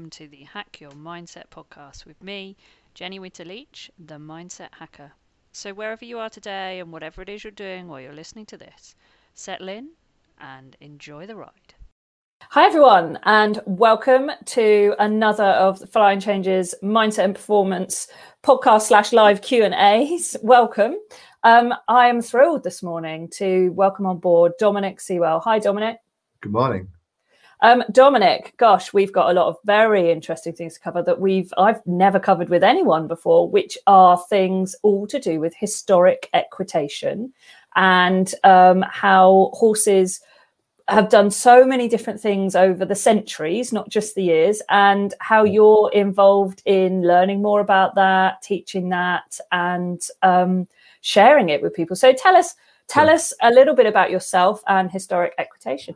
and welcome to the Hack Your Mindset podcast with me, Jenny Winter Leach, the Mindset Hacker. So, wherever you are today and whatever it is you're doing while you're listening to this, settle in and enjoy the ride. Hi, everyone, and welcome to another of the Flying Changes Mindset and Performance podcast slash live Q and A's. Welcome. Um, I am thrilled this morning to welcome on board Dominic Sewell. Hi, Dominic. Good morning. Um, Dominic, gosh, we've got a lot of very interesting things to cover that we've I've never covered with anyone before, which are things all to do with historic equitation and um, how horses have done so many different things over the centuries, not just the years, and how you're involved in learning more about that, teaching that, and um, sharing it with people. So tell us, tell us a little bit about yourself and historic equitation.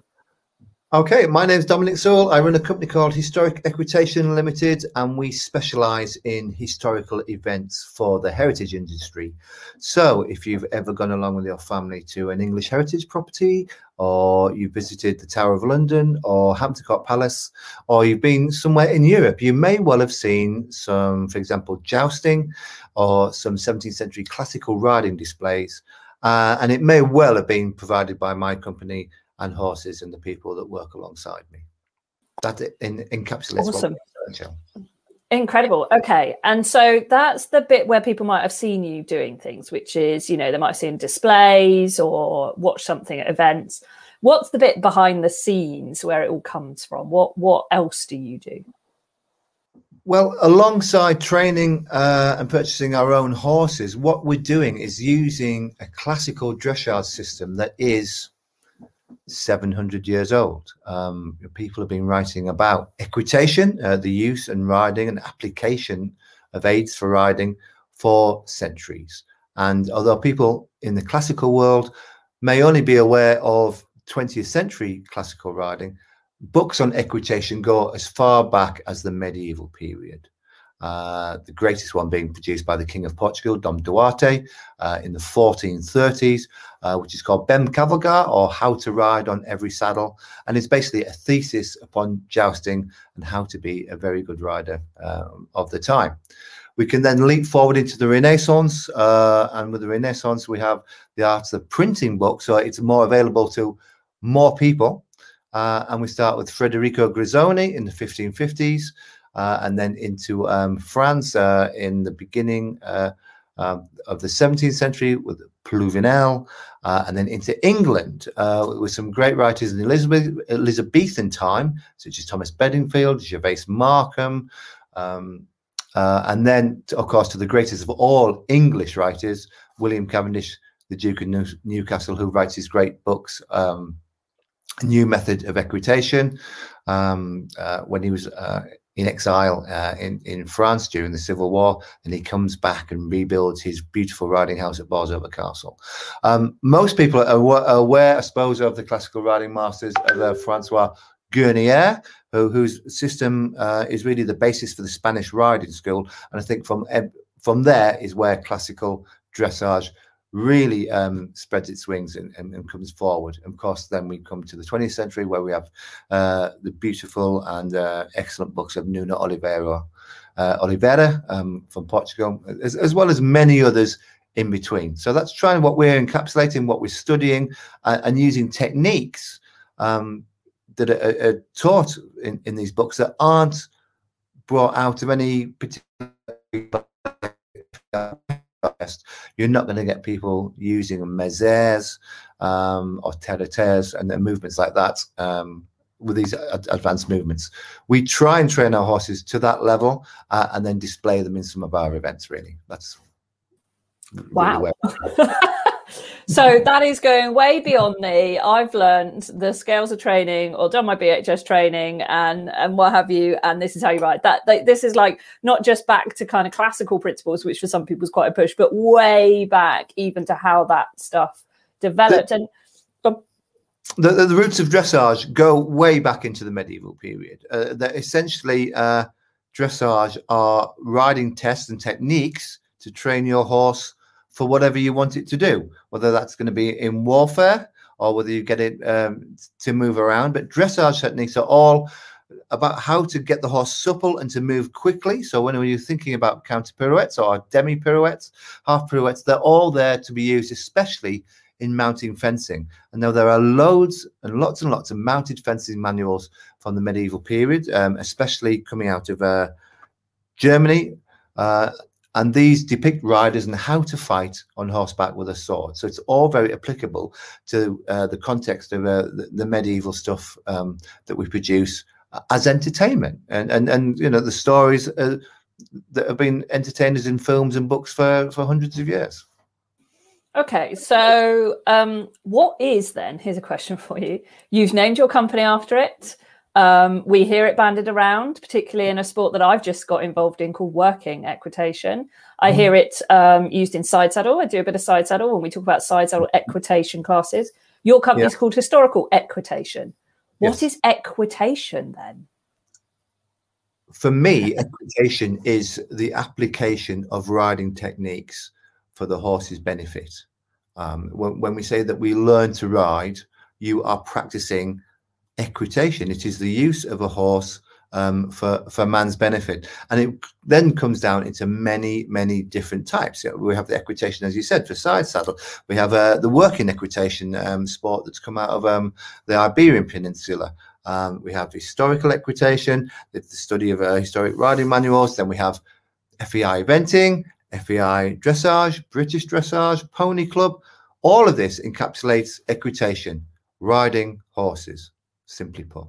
Okay, my name is Dominic Sewell. I run a company called Historic Equitation Limited, and we specialize in historical events for the heritage industry. So, if you've ever gone along with your family to an English heritage property, or you visited the Tower of London, or Hampton Court Palace, or you've been somewhere in Europe, you may well have seen some, for example, jousting or some 17th century classical riding displays. Uh, and it may well have been provided by my company and horses and the people that work alongside me. That in, encapsulates awesome. Incredible. Okay. And so that's the bit where people might have seen you doing things, which is, you know, they might have seen displays or watch something at events. What's the bit behind the scenes where it all comes from? What what else do you do? Well, alongside training uh, and purchasing our own horses, what we're doing is using a classical dressage system that is 700 years old. Um, people have been writing about equitation, uh, the use and riding and application of aids for riding for centuries. And although people in the classical world may only be aware of 20th century classical riding, books on equitation go as far back as the medieval period. Uh, the greatest one being produced by the King of Portugal, Dom Duarte, uh, in the 1430s, uh, which is called Bem Cavalgar, or How to Ride on Every Saddle. And it's basically a thesis upon jousting and how to be a very good rider uh, of the time. We can then leap forward into the Renaissance. Uh, and with the Renaissance, we have the art of printing books. So it's more available to more people. and we start with Federico Grisoni in the 1550s uh, and then into um, France uh, in the beginning uh, um, of the 17th century with Pluvinel, uh, and then into England uh, with some great writers in Elizabeth, Elizabethan time, such as Thomas Bedingfield, Gervase Markham, um, uh, and then, of course, to the greatest of all English writers, William Cavendish, the Duke of New Newcastle, who writes his great books. Um, new method of equitation um, when he was in exile uh, in in France during the Civil War, and he comes back and rebuilds his beautiful riding house at Bolsover Castle. Um, most people are aware, I suppose, of the classical riding masters of uh, Francois Guérinière, who, whose system uh, is really the basis for the Spanish riding school, and I think from from there is where classical dressage really um, spreads its wings and, and, and, comes forward. Of course, then we come to the 20th century where we have uh, the beautiful and uh, excellent books of Nuno Oliveira, uh, Oliveira um, from Portugal, as, as, well as many others in between. So that's trying what we're encapsulating, what we're studying, uh, and using techniques um, that are, are taught in, in these books that aren't brought out of any particular you're not going to get people using mezairs um, or terre and their movements like that um, with these advanced movements. We try and train our horses to that level uh, and then display them in some of our events. Really, that's wow. Really so that is going way beyond me. I've learned the scales of training or done my BHS training and and what have you. And this is how you write that. This is like not just back to kind of classical principles, which for some people is quite a push, but way back even to how that stuff developed. The, and the, the, the, roots of dressage go way back into the medieval period. Uh, that essentially uh, dressage are riding tests and techniques to train your horse for whatever you want it to do, whether that's going to be in warfare or whether you get it um, to move around. But dressage techniques are all about how to get the horse supple and to move quickly. So when you're thinking about counter pirouettes or demi pirouettes, half pirouettes, they're all there to be used, especially in mounting fencing. And now there are loads and lots and lots of mounted fencing manuals from the medieval period, um, especially coming out of uh, Germany. Uh, and these depict riders and how to fight on horseback with a sword. So it's all very applicable to uh, the context of uh, the, medieval stuff um, that we produce as entertainment. And and and you know the stories uh, that have been entertainers in films and books for for hundreds of years. Okay, so um, what is then? Here's a question for you. You've named your company after it. Um, we hear it banded around, particularly in a sport that I've just got involved in called working equitation. I mm. hear it um, used in side saddle. I do a bit of side saddle when we talk about side saddle equitation classes. Your company is yeah. called Historical Equitation. What yes. is equitation then? For me, equitation is the application of riding techniques for the horse's benefit. Um, when, when we say that we learn to ride, you are practicing equitation. It is the use of a horse um, for for man's benefit, and it then comes down into many many different types. We have the equitation, as you said, for side saddle. We have uh, the working equitation um, sport that's come out of um, the Iberian Peninsula. Um, we have historical equitation, the, the study of uh, historic riding manuals. Then we have FEI eventing, FEI dressage, British dressage, pony club. All of this encapsulates equitation, riding horses simply put.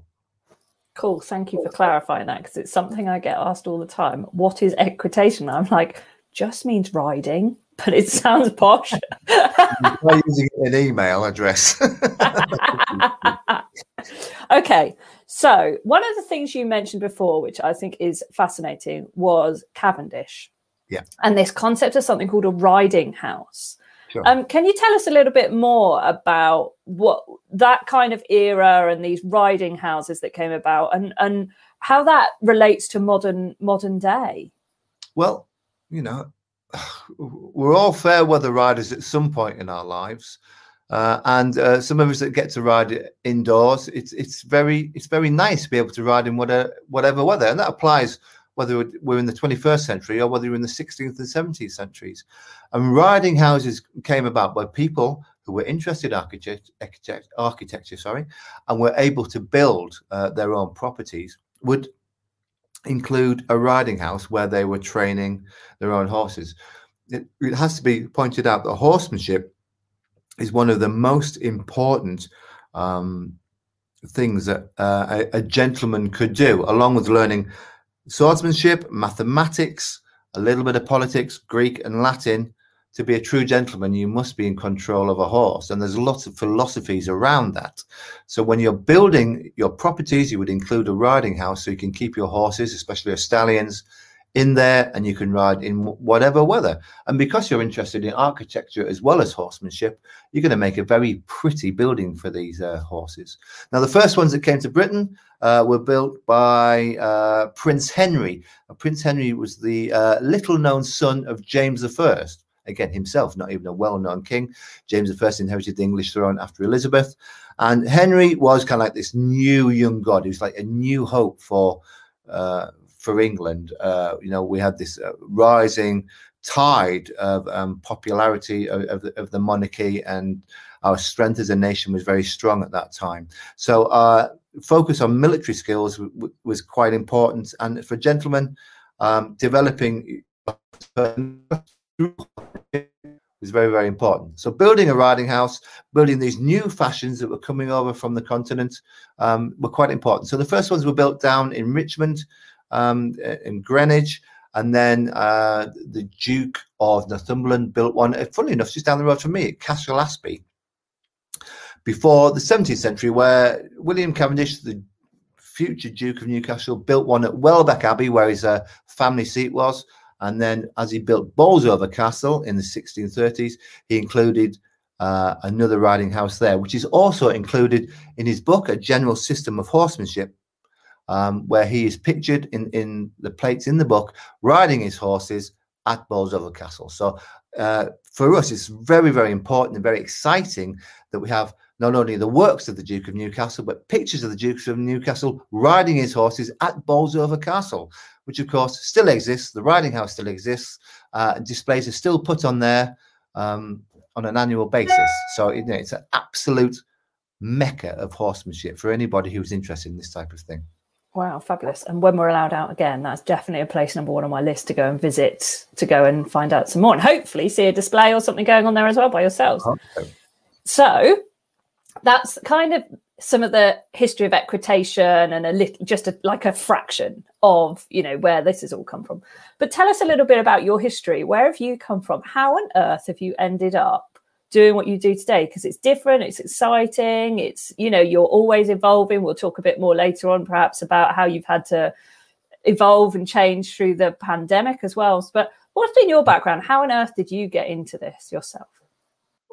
Cool. Thank you for clarifying that because it's something I get asked all the time. What is equitation? I'm like, just means riding, but it sounds posh. By using an email address. okay. So, one of the things you mentioned before, which I think is fascinating, was Cavendish. Yeah. And this concept of something called a riding house. Sure. Um, can you tell us a little bit more about what that kind of era and these riding houses that came about, and and how that relates to modern modern day? Well, you know, we're all fair weather riders at some point in our lives. Uh, and uh, some of us that get to ride indoors, it's it's very it's very nice to be able to ride in whatever whatever weather, and that applies whether we're in the 21st century or whether we're in the 16th and 17th centuries. And riding houses came about by people who were interested in architect, architect, architecture, sorry, and were able to build uh, their own properties would include a riding house where they were training their own horses. It, it has to be pointed out that horsemanship is one of the most important um, things that uh, a, a, gentleman could do, along with learning swordsmanship, mathematics, a little bit of politics, Greek and Latin. To be a true gentleman, you must be in control of a horse. And there's lots of philosophies around that. So when you're building your properties, you would include a riding house so you can keep your horses, especially your stallions, in there and you can ride in whatever weather. And because you're interested in architecture as well as horsemanship, you're going to make a very pretty building for these uh, horses. Now, the first ones that came to Britain uh, were built by uh, Prince Henry. Prince Henry was the uh, little known son of James I. Again, himself, not even a well known king. James I inherited the English throne after Elizabeth. And Henry was kind of like this new young god. He was like a new hope for uh, for England. Uh, you know, we had this uh, rising tide of um, popularity of, of, the, of, the, monarchy, and our strength as a nation was very strong at that time. So, uh, focus on military skills was quite important, and for gentlemen, um, developing was very, very important. So, building a riding house, building these new fashions that were coming over from the continent um, were quite important. So, the first ones were built down in Richmond um, in Greenwich. And then uh, the Duke of Northumberland built one, uh, funnily enough, just down the road from me at Castle Ashby before the 17th century, where William Cavendish, the future Duke of Newcastle, built one at Welbeck Abbey, where his uh, family seat was. And then, as he built Bolsover Castle in the 1630s, he included uh, another riding house there, which is also included in his book, A General System of Horsemanship, um, where he is pictured in, in the plates in the book riding his horses at Bolsover Castle. So uh, for us, it's very, very important and very exciting that we have not only the works of the Duke of Newcastle, but pictures of the Duke of Newcastle riding his horses at Bolsover Castle, which of course still exists. The riding house still exists. Uh, displays are still put on there um, on an annual basis. So you know, it's an absolute mecca of horsemanship for anybody who's interested in this type of thing. Wow, fabulous. And when we're allowed out again, that's definitely a place number one on my list to go and visit, to go and find out some more and hopefully see a display or something going on there as well by yourselves. Okay. So that's kind of some of the history of equitation and a little just a, like a fraction of you know where this has all come from but tell us a little bit about your history where have you come from how on earth have you ended up doing what you do today because it's different it's exciting it's you know you're always evolving. We'll talk a bit more later on perhaps about how you've had to evolve and change through the pandemic as well. But what's been your background? How on earth did you get into this yourself?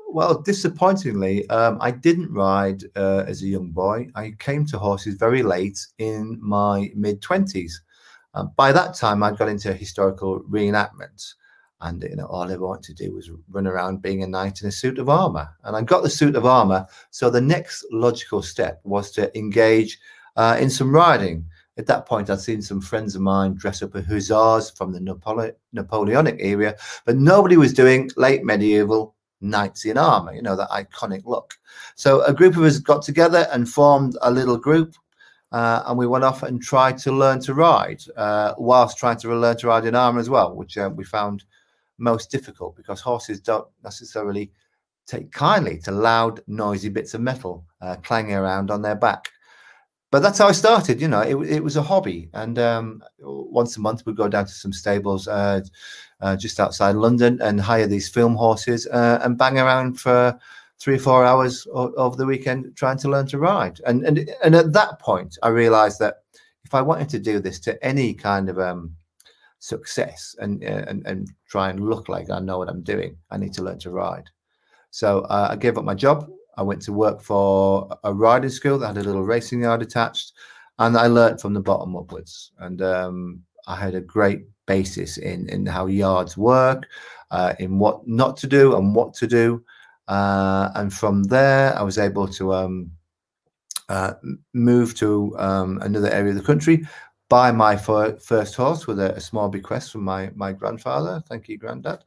Well disappointingly um, i didn't ride uh, as a young boy. I came to horses very late in my mid 20s uh, by that time I'd got into historical reenactment and you know all I wanted to do was run around being a knight in a suit of armor. And I got the suit of armor. So the next logical step was to engage uh, in some riding. At that point, I'd seen some friends of mine dress up as hussars from the Napole- Napoleonic era, but nobody was doing late medieval knights in armor, you know, that iconic look. So a group of us got together and formed a little group. Uh, and we went off and tried to learn to ride, uh, whilst trying to learn to ride in armor as well, which uh, we found most difficult because horses don't necessarily take kindly to loud, noisy bits of metal uh, clanging around on their back. But that's how I started. You know, it, it was a hobby, and um, once a month we'd go down to some stables uh, uh, just outside London and hire these film horses uh, and bang around for three or four hours over the weekend trying to learn to ride. And and and at that point, I realised that if I wanted to do this to any kind of um, success and, uh, and and try and look like I know what I'm doing. I need to learn to ride. So uh, I gave up my job. I went to work for a riding school that had a little racing yard attached, and I learned from the bottom upwards. And um, I had a great basis in in how yards work, uh, in what not to do and what to do. Uh, and from there, I was able to um, uh, move to um, another area of the country buy my first horse with a, a, small bequest from my my grandfather. Thank you, granddad.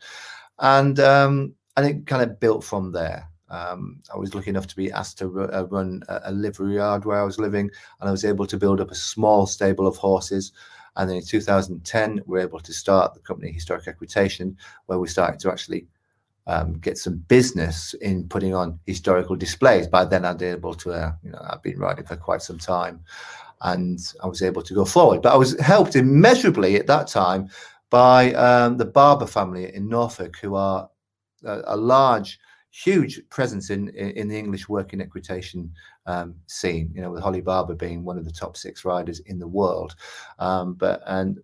And um, and it kind of built from there. Um, I was lucky enough to be asked to uh, run a, a, livery yard where I was living, and I was able to build up a small stable of horses. And then in 2010, we were able to start the company Historic Equitation, where we started to actually um, get some business in putting on historical displays. By then, I'd able to, uh, you know, I've been riding for quite some time, and I was able to go forward. But I was helped immeasurably at that time by um, the Barber family in Norfolk, who are a, a large, huge presence in, in, in the English working equitation um, scene. You know, with Holly Barber being one of the top six riders in the world. Um, but and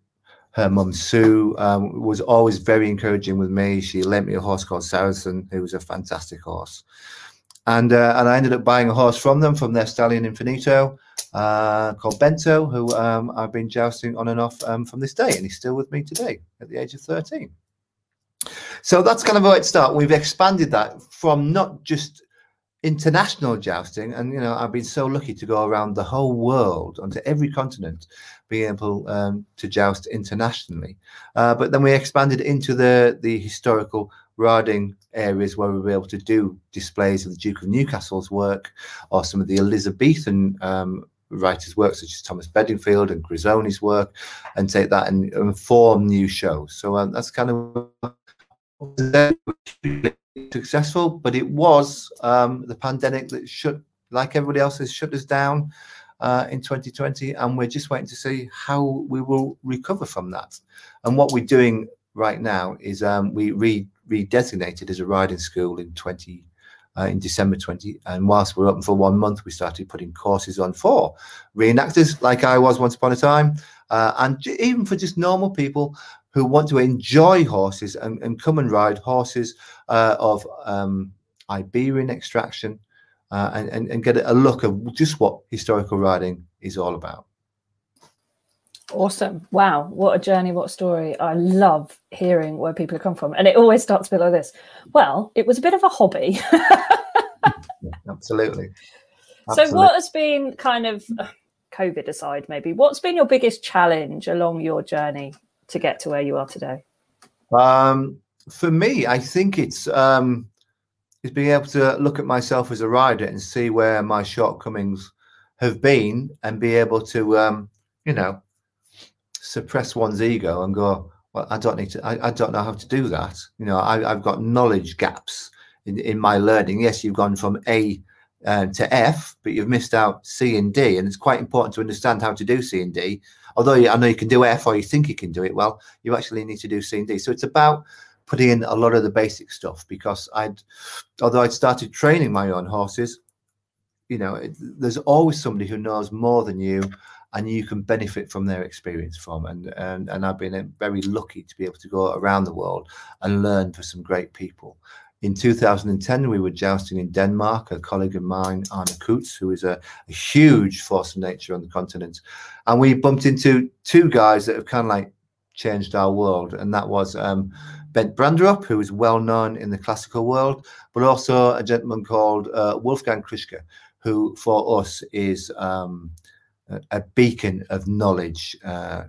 her mum Sue um, was always very encouraging with me. She lent me a horse called Saracen, who was a fantastic horse. And uh, and I ended up buying a horse from them, from their stallion Infinito uh, called Bento, who um, I've been jousting on and off um, from this day, and he's still with me today at the age of 13. So that's kind of how it started. We've expanded that from not just international jousting, and you know, I've been so lucky to go around the whole world onto every continent, being able um, to joust internationally. Uh, but then we expanded into the the historical riding areas where we were able to do displays of the Duke of Newcastle's work or some of the Elizabethan um, writers' work, such as Thomas Bedingfield and Grisoni's work, and take that and, and form new shows. So um, that's kind of successful, but it was um, the pandemic that shut, like everybody else, has shut us down. Uh, in 2020, and we're just waiting to see how we will recover from that. And what we're doing right now is um, we re redesignated as a riding school in 20 uh, in December 20. And whilst we are open for one month, we started putting courses on for reenactors, like I was once upon a time, uh, and even for just normal people who want to enjoy horses and, and come and ride horses uh, of um, Iberian extraction uh, and, and, and get a look of just what historical riding is all about. Awesome. Wow. What a journey. What a story. I love hearing where people come from. And it always starts a bit like this. Well, it was a bit of a hobby. absolutely. So, what has been kind of uh, COVID aside, maybe, what's been your biggest challenge along your journey to get to where you are today? Um, for me, I think it's um, is being able to look at myself as a rider and see where my shortcomings have been, and be able to, um, you know, suppress one's ego and go, well, I don't need to, I, I don't know how to do that. You know, I, have got knowledge gaps in, in my learning. Yes, you've gone from A uh, to F, but you've missed out C and D. And it's quite important to understand how to do C and D. Although I know you can do F or you think you can do it well, you actually need to do C and D. So it's about putting in a lot of the basic stuff because I'd, although I'd started training my own horses, you know, it, there's always somebody who knows more than you and you can benefit from their experience from. And, and, and I've been very lucky to be able to go around the world and learn for some great people. In 2010, we were jousting in Denmark. A colleague of mine, Arne Koets, who is a, a, huge force of nature on the continent, and we bumped into two guys that have kind of like changed our world, and that was um, Bent Branderup, who is well known in the classical world, but also a gentleman called uh, Wolfgang Krischke, who for us is um, a beacon of knowledge uh,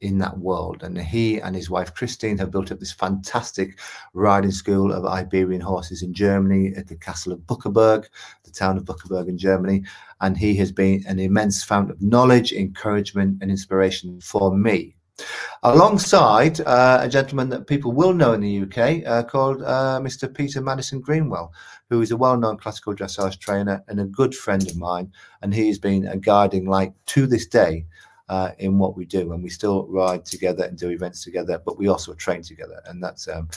in that world. And he and his wife Christine have built up this fantastic riding school of Iberian horses in Germany at the castle of Bückeburg, the town of Bückeburg in Germany. And he has been an immense fount of knowledge, encouragement, and inspiration for me. Alongside uh, a gentleman that people will know in the UK uh, called uh, Mr. Peter Maddison Greenwell, who is a well-known classical dressage trainer and a good friend of mine, and he's been a guiding light to this day uh, in what we do, and we still ride together and do events together, but we also train together, and that's um,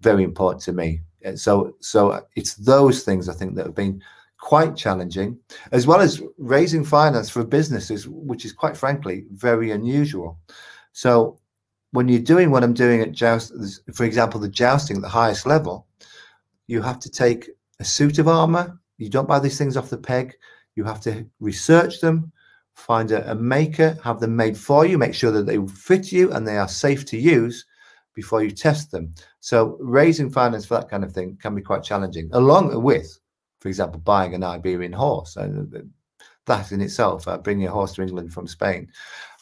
very important to me. So, so it's those things I think that have been quite challenging, as well as raising finance for businesses, which is quite frankly very unusual. So, when you're doing what I'm doing at joust, for example, the jousting at the highest level, you have to take a suit of armor. You don't buy these things off the peg. You have to research them, find a, a, maker, have them made for you, make sure that they fit you and they are safe to use before you test them. So raising finance for that kind of thing can be quite challenging, along with, for example, buying an Iberian horse. Uh, That in itself, uh, bringing a horse to England from Spain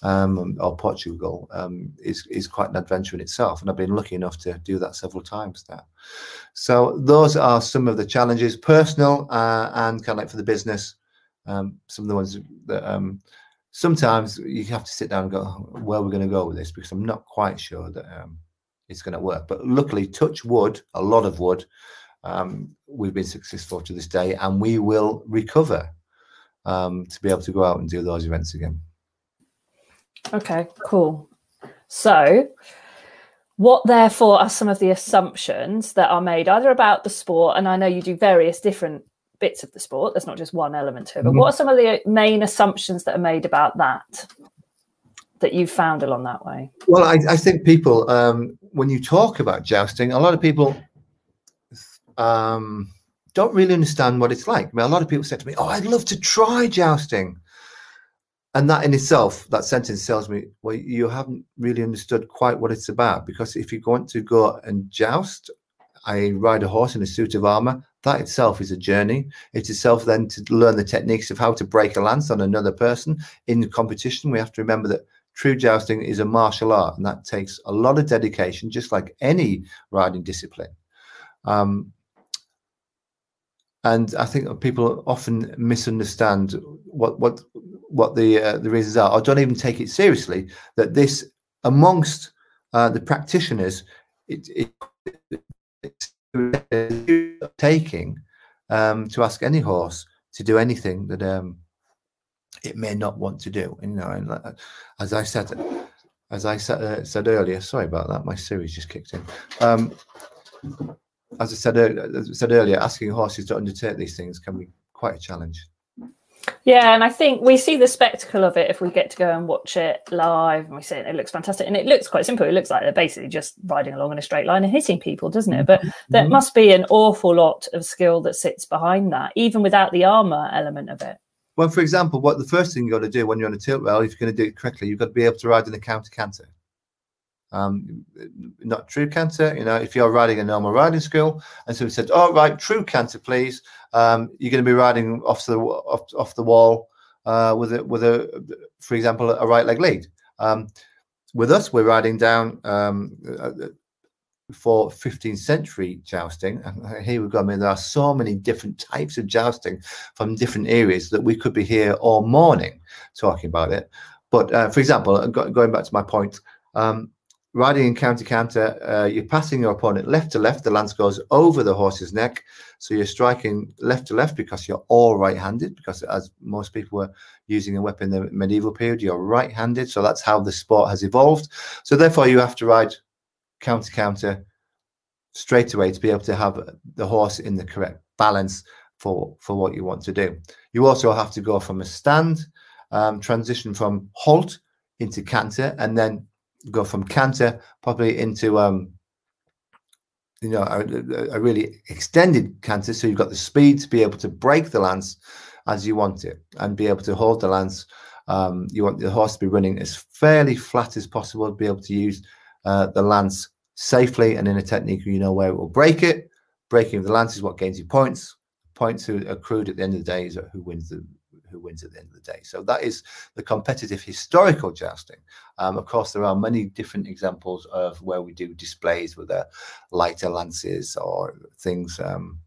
um, or Portugal, um, is is quite an adventure in itself. And I've been lucky enough to do that several times now. So those are some of the challenges, personal uh, and kind of like for the business. Um, some of the ones that um, sometimes you have to sit down and go, where we're going to go with this, because I'm not quite sure that um, it's going to work. But luckily, touch wood, a lot of wood, um, we've been successful to this day, and we will recover um, to be able to go out and do those events again. Okay, cool. So, what therefore are some of the assumptions that are made either about the sport, and I know you do various different bits of the sport. There's not just one element to it. But mm-hmm. what are some of the main assumptions that are made about that that you've found along that way? Well, I, I think people, um, when you talk about jousting, a lot of people um, don't really understand what it's like. I mean, a lot of people said to me, "Oh, I'd love to try jousting," and that in itself, that sentence tells me, well, you haven't really understood quite what it's about. Because if you want to go and joust, I ride a horse in a suit of armor that itself is a journey. It's itself then to learn the techniques of how to break a lance on another person in the competition. We have to remember that true jousting is a martial art, and that takes a lot of dedication, just like any riding discipline. Um, and I think people often misunderstand what what what the uh, the reasons are, or don't even take it seriously. That this amongst uh, the practitioners, it, it, it's taking um, to ask any horse to do anything that um, it may not want to do. And, you know, and uh, as I said, as I said, uh, said earlier, sorry about that, my Siri just kicked in. Um, as I said, uh, said earlier, asking horses to undertake these things can be quite a challenge. Yeah, and I think we see the spectacle of it if we get to go and watch it live and we see it, it looks fantastic. And it looks quite simple. It looks like they're basically just riding along in a straight line and hitting people, doesn't it? But there mm-hmm. must be an awful lot of skill that sits behind that, even without the armor element of it. Well, for example, what the first thing you've got to do when you're on a tilt rail, if you're going to do it correctly, you've got to be able to ride in a counter canter. Um, not true canter. You know, if you're riding a normal riding school, and so we said, "All oh, right, true canter, please." Um, you're going to be riding off the off, off the wall uh, with a with a, for example, a right leg lead. Um, with us, we're riding down um, for 15th century jousting. And here we go. I mean, there are so many different types of jousting from different areas that we could be here all morning talking about it. But uh, for example, going back to my point, um, riding in counter canter, uh, you're passing your opponent left to left. The lance goes over the horse's neck. So you're striking left to left because you're all right handed, because as most people were using a weapon in the medieval period, you're right handed. So that's how the sport has evolved. So therefore, you have to ride counter canter straight away to be able to have the horse in the correct balance for, for what you want to do. You also have to go from a stand, um, transition from halt into canter, and then go from canter probably into um, you know a, a, really extended canter. So you've got the speed to be able to break the lance as you want it and be able to hold the lance. Um, you want the horse to be running as fairly flat as possible to be able to use uh, the lance safely and in a technique you know where it will break it. Breaking the lance is what gains you points. Points accrued at the end of the day is who wins the who wins at the end of the day. So that is the competitive historical jousting. Um, of course, there are many different examples of where we do displays with the lighter lances or things um,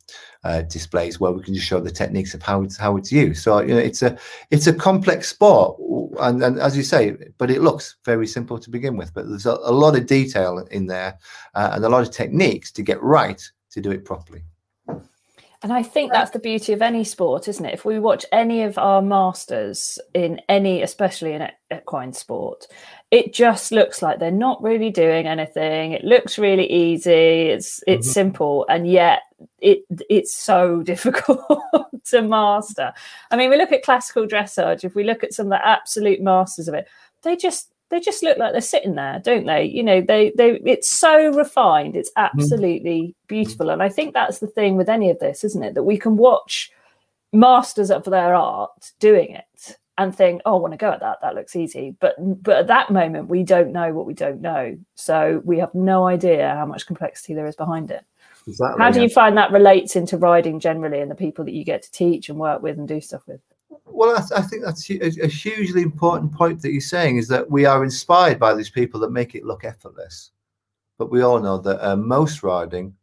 uh, displays where we can just show the techniques of how it's how it's used. So you know, it's a it's a complex sport, and, and as you say, but it looks very simple to begin with. But there's a, a lot of detail in there uh, and a lot of techniques to get right to do it properly. And I think that's the beauty of any sport, isn't it? If we watch any of our masters in any, especially in equine sport, it just looks like they're not really doing anything. It looks really easy. It's it's mm-hmm. simple, and yet it it's so difficult to master. I mean, we look at classical dressage. If we look at some of the absolute masters of it, they just they just look like they're sitting there, don't they? You know, they they it's so refined. It's mm-hmm. absolutely beautiful. And I think that's the thing with any of this, isn't it? That we can watch masters of their art doing it and think, oh, I want to go at that. That looks easy. But but at that moment we don't know what we don't know. So we have no idea how much complexity there is behind it. Exactly, how do you find that relates into riding generally and the people that you get to teach and work with and do stuff with? Well, I, I, think that's a, hugely important point that you're saying is that we are inspired by these people that make it look effortless. But we all know that uh, most riding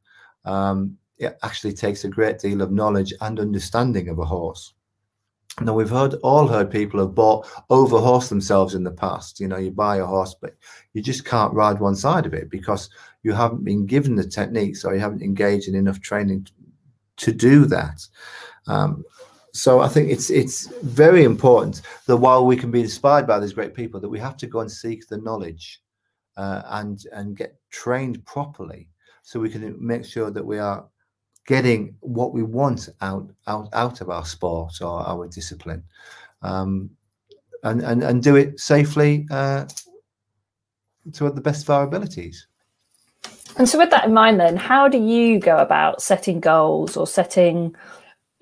um, it actually takes a great deal of knowledge and understanding of a horse. Now we've heard all heard people have bought over horse themselves in the past. You know, you buy a horse, but you just can't ride one side of it because you haven't been given the techniques or you haven't engaged in enough training to do that. Um, so I think it's it's very important that while we can be inspired by these great people, that we have to go and seek the knowledge uh, and and get trained properly, so we can make sure that we are getting what we want out out out of our sport or our discipline, um, and and and do it safely uh, to the best of our abilities. And so, with that in mind, then, how do you go about setting goals or setting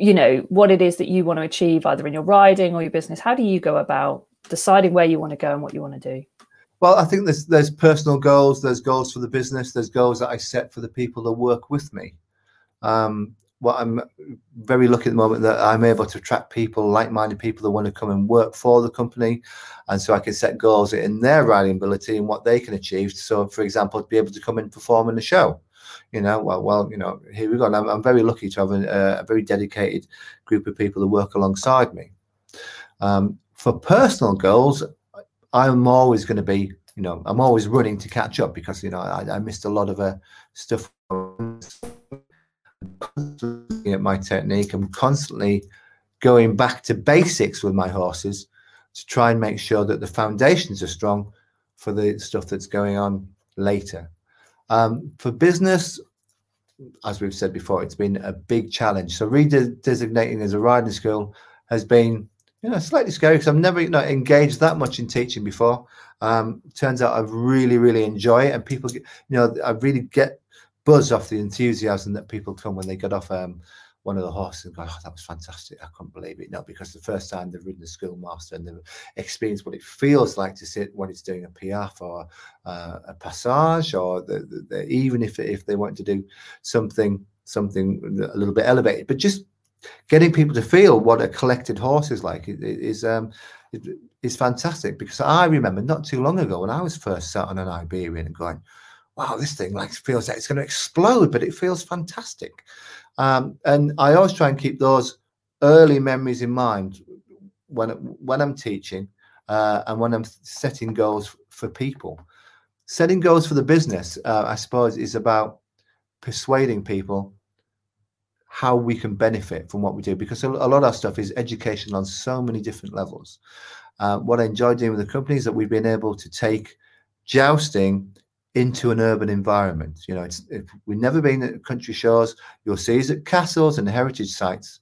you know what it is that you want to achieve either in your riding or your business. How do you go about deciding where you want to go and what you want to do? Well i think there's there's personal goals there's goals for the business there's goals that i set for the people that work with me. Um, well i'm very lucky at the moment that i'm able to attract people like-minded people that want to come and work for the company. And so i can set goals in their riding ability and what they can achieve. So for example to be able to come and perform in the show you know, well, well, you know, here we go. And I'm, I'm very lucky to have a, a, very dedicated group of people that work alongside me. Um, for personal goals, I'm always going to be, you know, I'm always running to catch up because, you know, I, I missed a lot of uh, stuff at my technique. I'm constantly going back to basics with my horses to try and make sure that the foundations are strong for the stuff that's going on later. Um, for business, as we've said before, it's been a big challenge. So redesignating as a riding school has been, you know, slightly scary because I've never you know, engaged that much in teaching before. Um, turns out I really, really enjoy it, and people, get, you know, I really get buzz off the enthusiasm that people come when they get off um, one of the horses and go, oh, that was fantastic. I couldn't believe it. No, because the first time they've ridden a schoolmaster and they've experienced what it feels like to sit when it's doing a piaffe or uh, a passage, or the, the, the, even if if they want to do something something a little bit elevated, but just getting people to feel what a collected horse is like is um, is fantastic. Because I remember not too long ago when I was first sat on an Iberian and going, wow, this thing like feels like it's going to explode, but it feels fantastic. Um, and I always try and keep those early memories in mind when when I'm teaching uh, and when I'm setting goals for people. Setting goals for the business, uh, I suppose, is about persuading people how we can benefit from what we do because a, lot of our stuff is education on so many different levels. Uh, what I enjoy doing with the company is that we've been able to take jousting into an urban environment. You know, it's we've never been at country shows. You'll see us at castles and heritage sites,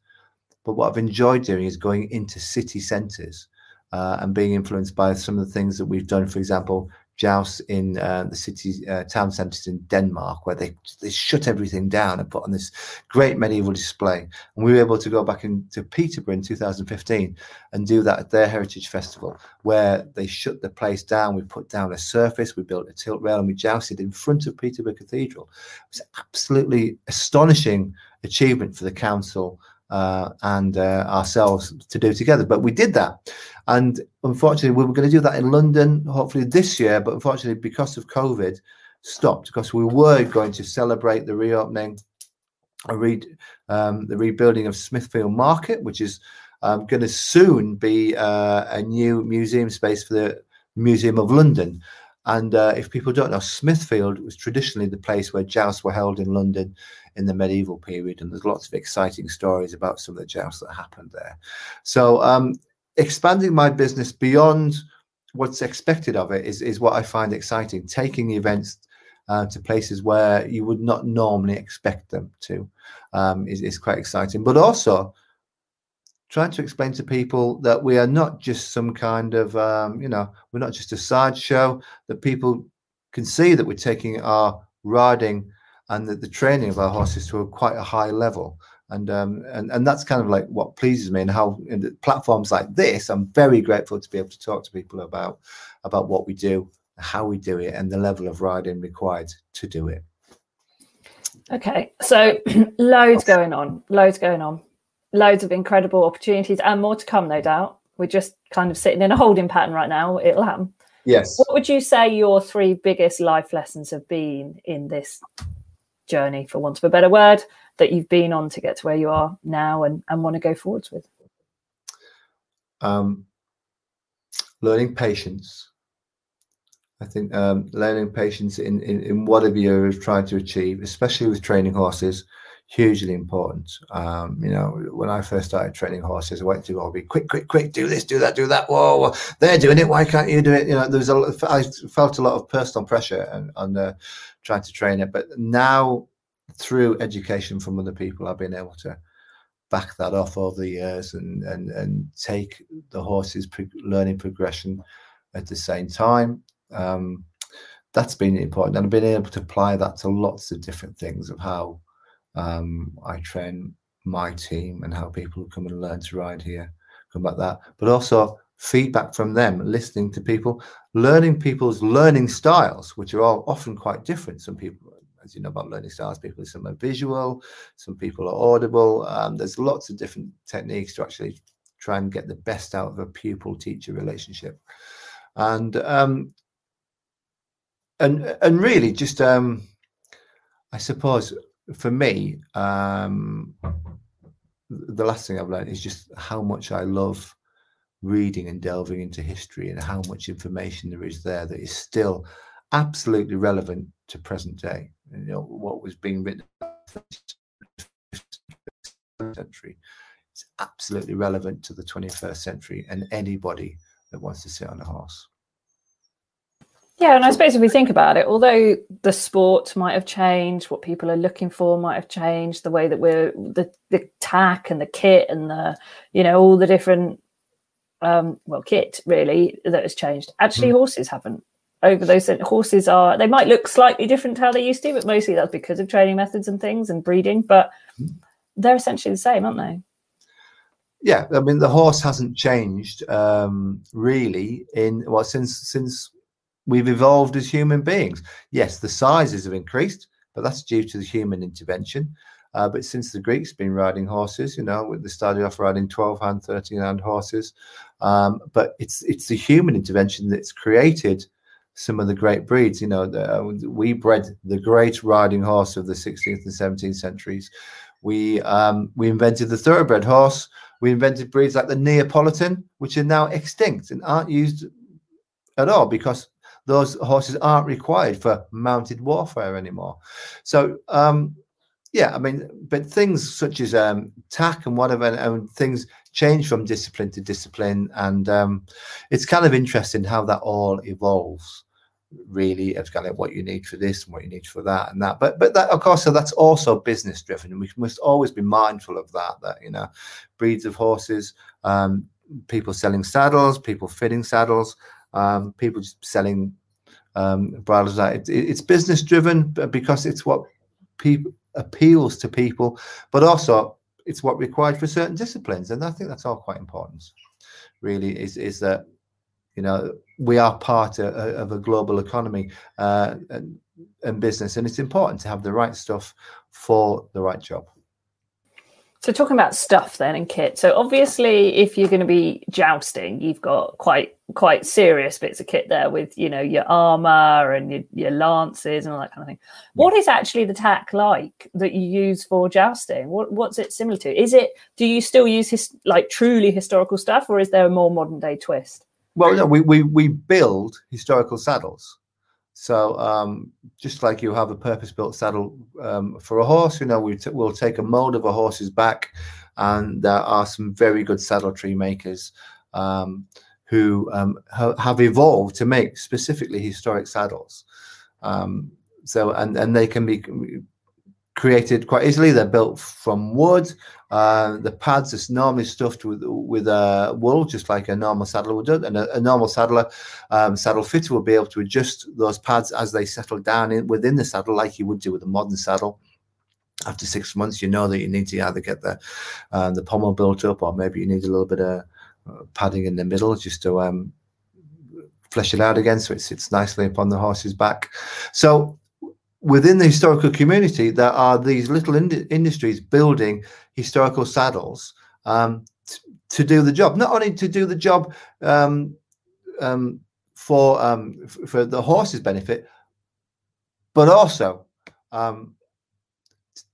but what I've enjoyed doing is going into city centres uh, and being influenced by some of the things that we've done. For example, jousts in uh, the city uh, town centres in Denmark, where they they shut everything down and put on this great medieval display. And we were able to go back into Peterborough in 2015 and do that at their heritage festival, where they shut the place down. We put down a surface, we built a tilt rail, and we jousted in front of Peterborough Cathedral. It was absolutely astonishing achievement for the council uh, and uh, ourselves to do together. But we did that. And unfortunately, we were going to do that in London, hopefully this year. But unfortunately, because of COVID, stopped because we were going to celebrate the reopening, re- um, the rebuilding of Smithfield Market, which is um, going to soon be uh, a new museum space for the Museum of London. And uh, if people don't know, Smithfield was traditionally the place where jousts were held in London in the medieval period, and there's lots of exciting stories about some of the jousts that happened there. So, um, expanding my business beyond what's expected of it is, is what I find exciting. Taking events uh, to places where you would not normally expect them to um, is, is quite exciting, but also trying to explain to people that we are not just some kind of um, you know we're not just a sideshow that people can see that we're taking our riding and the, the training of our horses to a quite a high level. And um, and and that's kind of like what pleases me and how in platforms like this i'm very grateful to be able to talk to people about about what we do how we do it and the level of riding required to do it. Okay so loads going on loads going on loads of incredible opportunities and more to come no doubt we're just kind of sitting in a holding pattern right now it'll happen yes what would you say your three biggest life lessons have been in this journey, for want of a better word, that you've been on to get to where you are now and, and want to go forwards with? Um, learning patience. I think um, learning patience in, in, in whatever you're trying to achieve, especially with training horses, hugely important. Um, you know, when I first started training horses, I went to all be quick, quick, quick, do this, do that, do that. Whoa, whoa, they're doing it. Why can't you do it? You know, there's a, I felt a lot of personal pressure and on uh, trying to train it. But now, through education from other people, I've been able to back that off over the years and and and take the horse's pro- learning progression at the same time. Um, that's been important, and I've been able to apply that to lots of different things of how um, I train my team and how people come and learn to ride here, come back that, but also feedback from them, listening to people, learning people's learning styles, which are all often quite different. Some people, as you know about learning styles, people some are visual, some people are audible. Um, there's lots of different techniques to actually try and get the best out of a pupil-teacher relationship, and um, and and really just um, I suppose for me, um, the last thing I've learned is just how much I love reading and delving into history and how much information there is there that is still absolutely relevant to present day. You know what was being written century is absolutely relevant to the 21st century and anybody that wants to sit on a horse. Yeah, and I suppose if we think about it, although the sport might have changed, what people are looking for might have changed, the way that we're the the tack and the kit and the you know all the different um, well, kit really that has changed. Actually, mm. horses haven't. Over those horses are they might look slightly different to how they used to, but mostly that's because of training methods and things and breeding. But mm. they're essentially the same, aren't they? Yeah, I mean the horse hasn't changed um, really in well since since we've evolved as human beings. Yes, the sizes have increased, but that's due to the human intervention. Uh, but since the Greeks been riding horses, you know, they started off riding 12 hand, 13 hand horses. Um, but it's it's the human intervention that's created some of the great breeds. You know, the, we bred the great riding horse of the 16th and 17th centuries. We um, we invented the thoroughbred horse. We invented breeds like the Neapolitan, which are now extinct and aren't used at all because those horses aren't required for mounted warfare anymore. So um, yeah, I mean, but things such as um, tack and whatever, and, and, things change from discipline to discipline, and um, it's kind of interesting how that all evolves. Really, it's kind of what you need for this and what you need for that and that. But but that of course, so that's also business driven, and we must always be mindful of that. That you know, breeds of horses, um, people selling saddles, people fitting saddles, um, people selling um. It, it, it's business driven because it's what people appeals to people, but also it's what required for certain disciplines. And I think that's all quite important, really, is, is that, you know, we are part of, of a global economy uh, and, and business, and it's important to have the right stuff for the right job. So talking about stuff then and kit. So obviously, if you're going to be jousting, you've got quite quite serious bits of kit there with you know your armor and your, your lances and all that kind of thing. What is actually the tack like that you use for jousting? What what's it similar to? Is it do you still use his, like truly historical stuff, or is there a more modern day twist? Well, no, we we we build historical saddles. So um, just like you have a purpose-built saddle um, for a horse, you know, we t- we'll take a mold of a horse's back, and there are some very good saddle tree makers um, who um, ha- have evolved to make specifically historic saddles. Um, so and and they can be created quite easily. They're built from wood. Uh, the pads are normally stuffed with with uh, wool, just like a normal saddler would do. And a, a normal saddler, um, saddle fitter will be able to adjust those pads as they settle down in, within the saddle, like you would do with a modern saddle. After six months, you know that you need to either get the uh, the pommel built up, or maybe you need a little bit of padding in the middle just to um, flesh it out again, so it sits nicely upon the horse's back. So within the historical community, there are these little ind- industries building historical saddles um, t- to do the job. Not only to do the job um, um, for um, f- for the horse's benefit, but also um,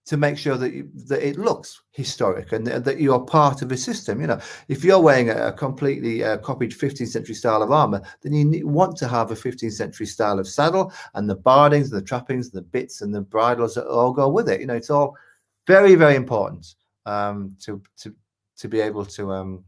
to make sure that you, that it looks historic and that you're part of a system. You know, if you're wearing a completely uh, copied 15th century style of armor, then you want to have a 15th century style of saddle and the bardings, and the trappings, and the bits, and the bridles that all go with it. You know, it's all very, very important um, to to to be able to um,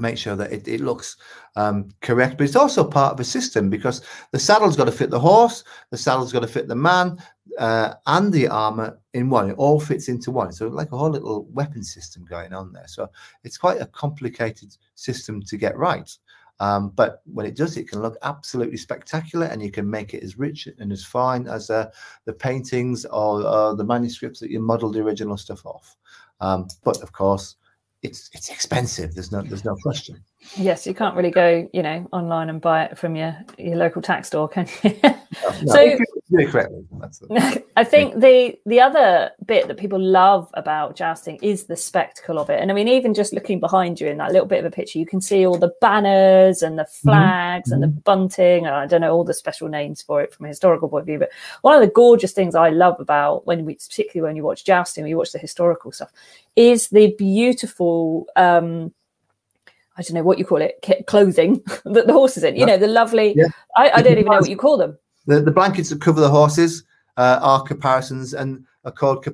make sure that it, it looks um, correct. But it's also part of a system because the saddle's got to fit the horse, the saddle's got to fit the man, uh, and the armor in one. It all fits into one. So like a whole little weapon system going on there. So it's quite a complicated system to get right. Um, but when it does, it can look absolutely spectacular, and you can make it as rich and as fine as uh, the paintings or the manuscripts that you modeled the original stuff off. Um, but of course, it's it's expensive. There's no there's no question. Yes, you can't really go, you know, online and buy it from your your local tack store, can you? no, no, so correctly. The, I think the the other bit that people love about jousting is the spectacle of it. And I mean, even just looking behind you in that little bit of a picture, you can see all the banners and the mm-hmm. flags mm-hmm. and the mm-hmm. bunting. And I don't know all the special names for it from a historical point of view, but one of the gorgeous things I love about when we, particularly when you watch jousting, when you watch the historical stuff, is the beautiful. Um, I don't know what you call it, clothing that the horses in. You know, the lovely. Yeah. I, I, don't even know what you call them. The, the blankets that cover the horses uh, are caparisons and are called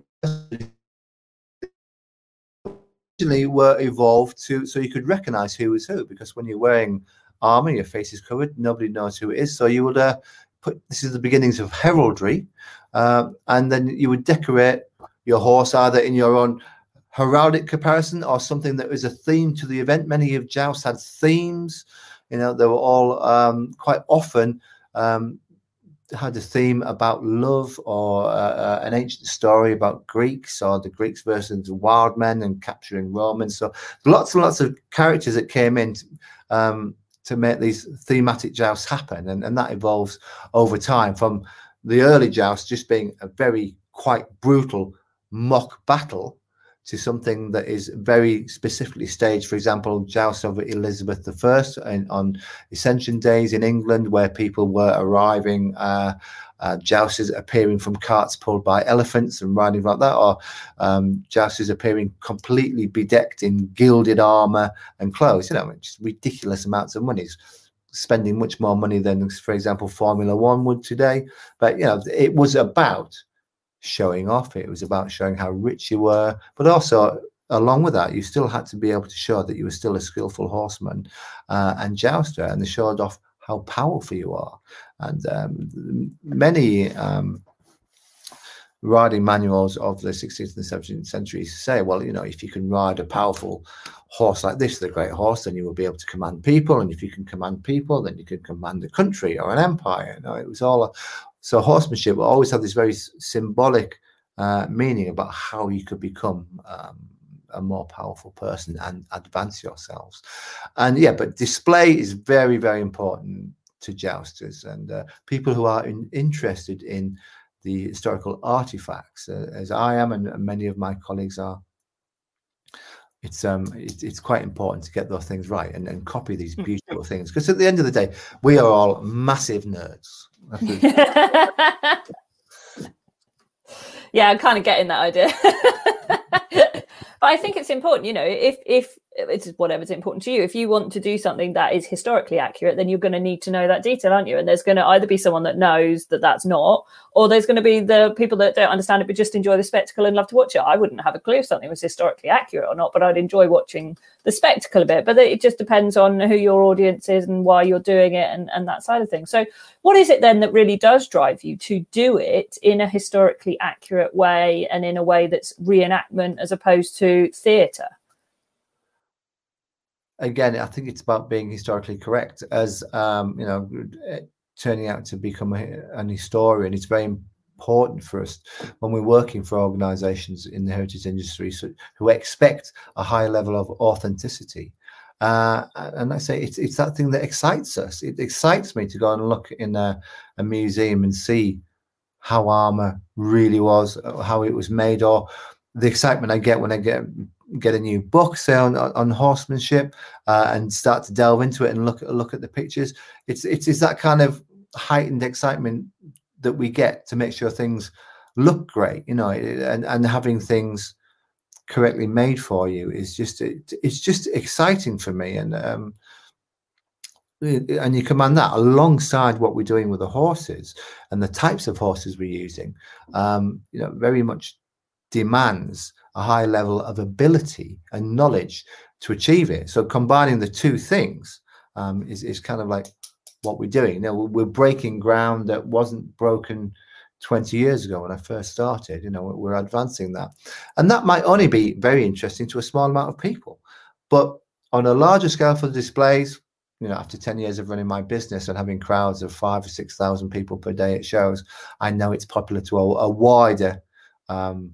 originally were evolved to so you could recognize who was who because when you're wearing armor, your face is covered, nobody knows who it is. So you would uh, put this is the beginnings of heraldry, uh, and then you would decorate your horse either in your own heraldic caparison or something that was a theme to the event. Many of jousts had themes. You know, they were all um, quite often um, had a theme about love or uh, uh, an ancient story about Greeks or the Greeks versus wild men and capturing Romans. So lots and lots of characters that came in um, to make these thematic jousts happen, and, and that evolves over time from the early jousts just being a very quite brutal mock battle to something that is very specifically staged. For example, joust of Elizabeth I in, on Ascension Days in England, where people were arriving, uh, uh, appearing from carts pulled by elephants and riding like that, or um, appearing completely bedecked in gilded armor and clothes. You know, just ridiculous amounts of money. Spending much more money than, for example, Formula One would today. But you know, it was about showing off. It was about showing how rich you were, but also along with that, you still had to be able to show that you were still a skillful horseman uh, and jouster, and they showed off how powerful you are. And um, many um, riding manuals of the 16th and 17th centuries say, well, you know, if you can ride a powerful horse like this, the great horse, then you will be able to command people. And if you can command people, then you can command a country or an empire. You know, it was all so horsemanship will always have this very symbolic uh, meaning about how you could become um, a more powerful person and advance yourselves. And yeah, but display is very, very important to jousters and uh, people who are in, interested in the historical artifacts, uh, as I am and, many of my colleagues are it's um it, it's quite important to get those things right and, and copy these beautiful things because at the end of the day we are all massive nerds yeah, I'm kind of getting that idea. but I think it's important, you know, if if it's whatever's important to you. If you want to do something that is historically accurate, then you're going to need to know that detail, aren't you? And there's going to either be someone that knows that that's not, or there's going to be the people that don't understand it but just enjoy the spectacle and love to watch it. I wouldn't have a clue if something was historically accurate or not, but I'd enjoy watching the spectacle a bit. But it just depends on who your audience is and why you're doing it and, and that side of things. So, what is it then that really does drive you to do it in a historically accurate way and in a way that's reenactment as opposed to theatre? Again, I think it's about being historically correct. As um, you know, turning out to become a, an historian, it's very important for us when we're working for organisations in the heritage industry so, who expect a high level of authenticity. Uh, and I say it's it's that thing that excites us. It excites me to go and look in a, a museum and see how armor really was, how it was made, or the excitement I get when I get get a new book, say on, on horsemanship, uh, and start to delve into it and look at look at the pictures. It's it's it's that kind of heightened excitement that we get to make sure things look great, you know, and and having things correctly made for you is just it's just exciting for me and um and you command that alongside what we're doing with the horses and the types of horses we're using um you know very much demands a high level of ability and knowledge to achieve it. So combining the two things um, is, is kind of like what we're doing. You know, we're breaking ground that wasn't broken 20 years ago when I first started. You know, we're advancing that. And that might only be very interesting to a small amount of people. But on a larger scale for the displays, you know, after 10 years of running my business and having crowds of five or 6,000 people per day at shows, I know it's popular to a, a wider um,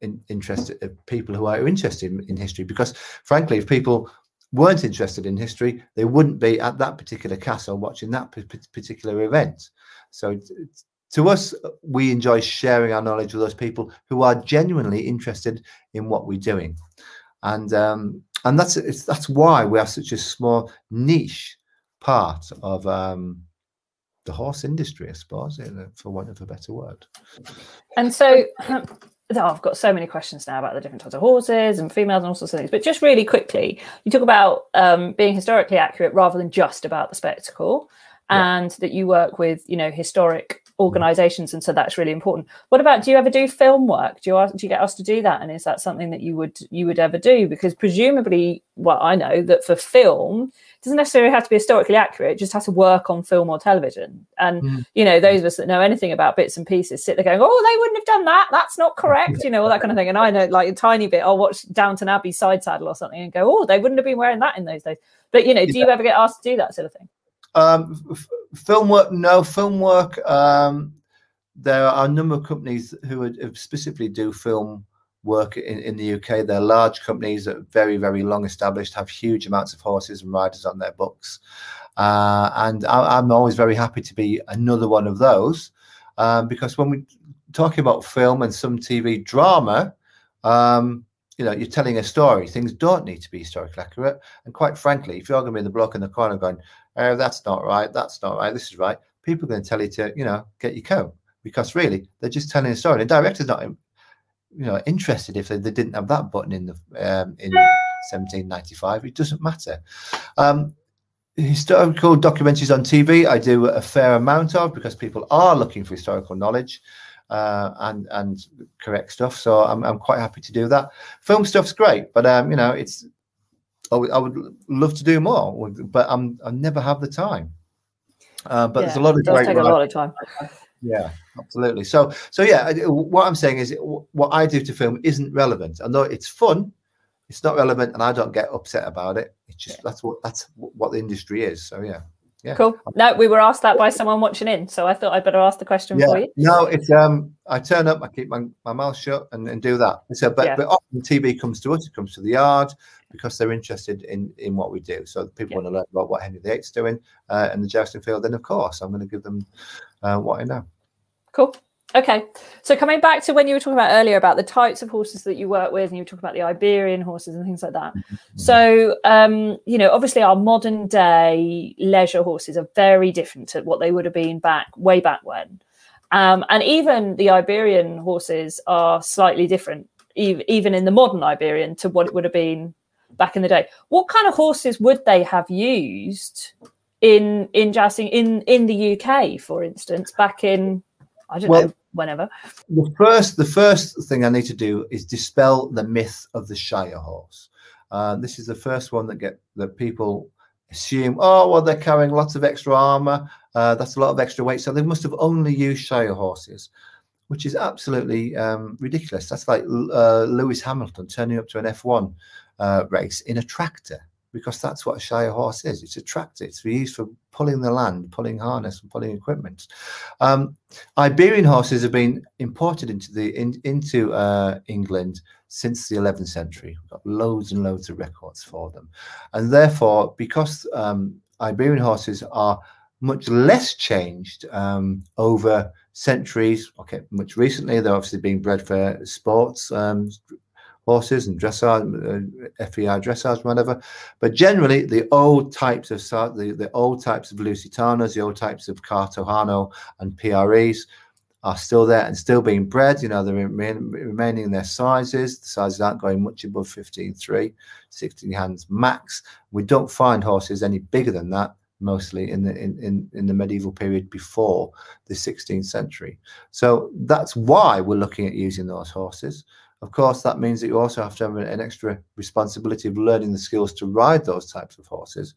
in, interested people who are interested in, in history. Because frankly if people weren't interested in history they wouldn't be at that particular castle watching that particular event. So to us we enjoy sharing our knowledge with those people who are genuinely interested in what we're doing. And um, and that's that's why we have such a small niche part of um, the horse industry, I suppose, for want of a better word. And so, oh, I've got so many questions now about the different types of horses and females and all sorts of things. But just really quickly, you talk about um, being historically accurate rather than just about the spectacle, yeah. and that you work with, you know, historic organizations and so that's really important what about do you ever do film work do you ask, do you get asked to do that and is that something that you would you would ever do because presumably well i know that for film doesn't necessarily have to be historically accurate, just has to work on film or television. And, mm. you know, those of us that know anything about bits and pieces sit there going, oh, they wouldn't have done that. That's not correct, you know, all that kind of thing. And I know like a tiny bit, I'll watch Downton Abbey side saddle or something and go, oh, they wouldn't have been wearing that in those days. But, you know, do you ever get asked to do that sort of thing? Um, f- film work, no film work. Um, there are a number of companies who are, specifically do film work in, in the UK. They're large companies that are very, very long established, have huge amounts of horses and riders on their books. Uh, and I, am always very happy to be another one of those um, because when we're talking about film and some TV drama, um, you know, you're telling a story. Things don't need to be historically accurate. And quite frankly, if you're going to be in the block in the corner going, oh, that's not right, that's not right, this is right, people are going to tell you to, you know, get your coat because really they're just telling a story. The director's not, you know, interested if they, they didn't have that button in the um, in 1795. It doesn't matter. Um, historical documentaries on TV, I do a fair amount of because people are looking for historical knowledge uh, and and correct stuff. So I'm I'm quite happy to do that. Film stuff's great, but um, you know, it's I would, I would love to do more, but I'm I never have the time. Uh, but yeah, there's a lot of does take a lot of time. Yeah, absolutely. So so yeah, what I'm saying is what I do to film isn't relevant. Although it's fun, it's not relevant, and I don't get upset about it. It's just yeah. that's what that's what the industry is. So yeah. Yeah. Cool. No, we were asked that by someone watching in, so I thought I'd better ask the question yeah. for you. No, it's um, I turn up, I keep my, my mouth shut, and, and do that. So, but yeah. but often TV comes to us, it comes to the yard because they're interested in in what we do. So people yeah. want to learn about what Henry VIII's doing uh, in the jousting field. Then of course, I'm going to give them uh, what I know. Cool. Okay, so coming back to when you were talking about earlier about the types of horses that you work with, and you were talking about the Iberian horses and things like that. Mm-hmm. So, um, you know, obviously our modern day leisure horses are very different to what they would have been back way back when, um, and even the Iberian horses are slightly different, even in the modern Iberian to what it would have been back in the day. What kind of horses would they have used in in jousting in in the UK, for instance, back in I don't well, know whenever. The first, the first thing I need to do is dispel the myth of the Shire horse. Uh, this is the first one that get that people assume. Oh, well, they're carrying lots of extra armor. Uh, that's a lot of extra weight, so they must have only used Shire horses, which is absolutely um, ridiculous. That's like uh, Lewis Hamilton turning up to an F1 uh, race in a tractor because that's what a Shire horse is. It's a tractor. It's used for pulling the land, pulling harness, and pulling equipment. Um, Iberian horses have been imported into the in, into uh, England since the 11th century. We've got loads and loads of records for them, and therefore, because um, Iberian horses are much less changed um, over centuries. Okay, much recently they're obviously being bred for sports um, horses and dressage, uh, FEI dressage, whatever. But generally, the old types of the, the old types of Lusitanos, the old types of Cartujano and PREs are still there and still being bred. You know, they're remain, remaining in their sizes. The sizes aren't going much above 15.3, 16 hands max. We don't find horses any bigger than that mostly in the in, in, in the medieval period before the 16th century. So that's why we're looking at using those horses. Of course, that means that you also have to have an extra responsibility of learning the skills to ride those types of horses.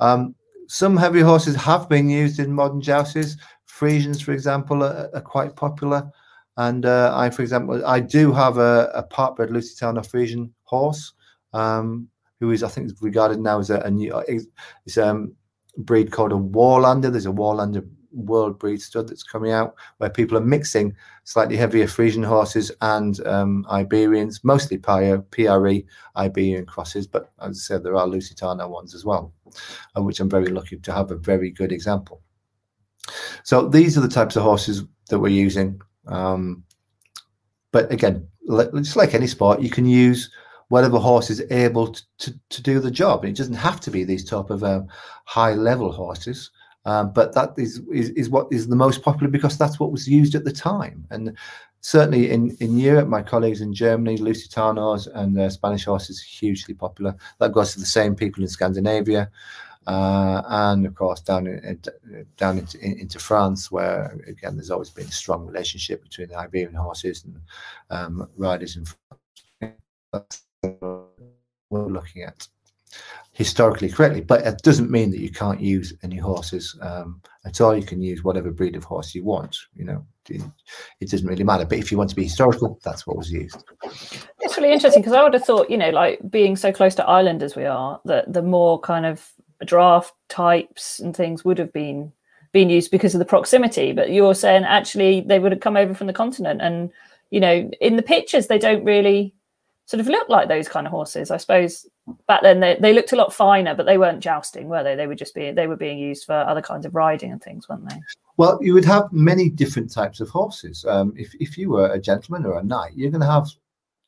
Um, some heavy horses have been used in modern jousts. Friesians, for example, are, are quite popular. And uh, I, for example, I do have a, a part-bred Lusitano Friesian horse, um, who is, I think, regarded now as a, a new, it's um, breed called a Warlander. There's a Warlander world breed stud that's coming out where people are mixing slightly heavier Friesian horses and um, Iberians, mostly PRE Iberian crosses, but as I said, there are Lusitano ones as well, uh, which I'm very lucky to have a very good example. So these are the types of horses that we're using. Um, but again, just like any sport, you can use whatever horse is able to, to, to do the job. And it doesn't have to be these type of um, high level horses. Um, but that is, is, is what is the most popular because that's what was used at the time. And certainly in, in Europe, my colleagues in Germany, Lusitanos and uh, Spanish horses are hugely popular. That goes to the same people in Scandinavia. Uh, and of course down in, down into, in, into France, where again there's always been a strong relationship between the Iberian horses and um, riders in France. That's what we're looking at historically correctly. But it doesn't mean that you can't use any horses um, at all. You can use whatever breed of horse you want. You know, it, doesn't really matter. But if you want to be historical, that's what was used. It's really interesting because I would have thought, you know, like being so close to Ireland as we are, that the more kind of draft types and things would have been been used because of the proximity. But you're saying actually they would have come over from the continent, and you know, in the pictures they don't really sort of look like those kind of horses. I suppose back then they, they looked a lot finer, but they weren't jousting, were they? They were just being they were being used for other kinds of riding and things, weren't they? Well, you would have many different types of horses. Um, if if you were a gentleman or a knight, you're going to have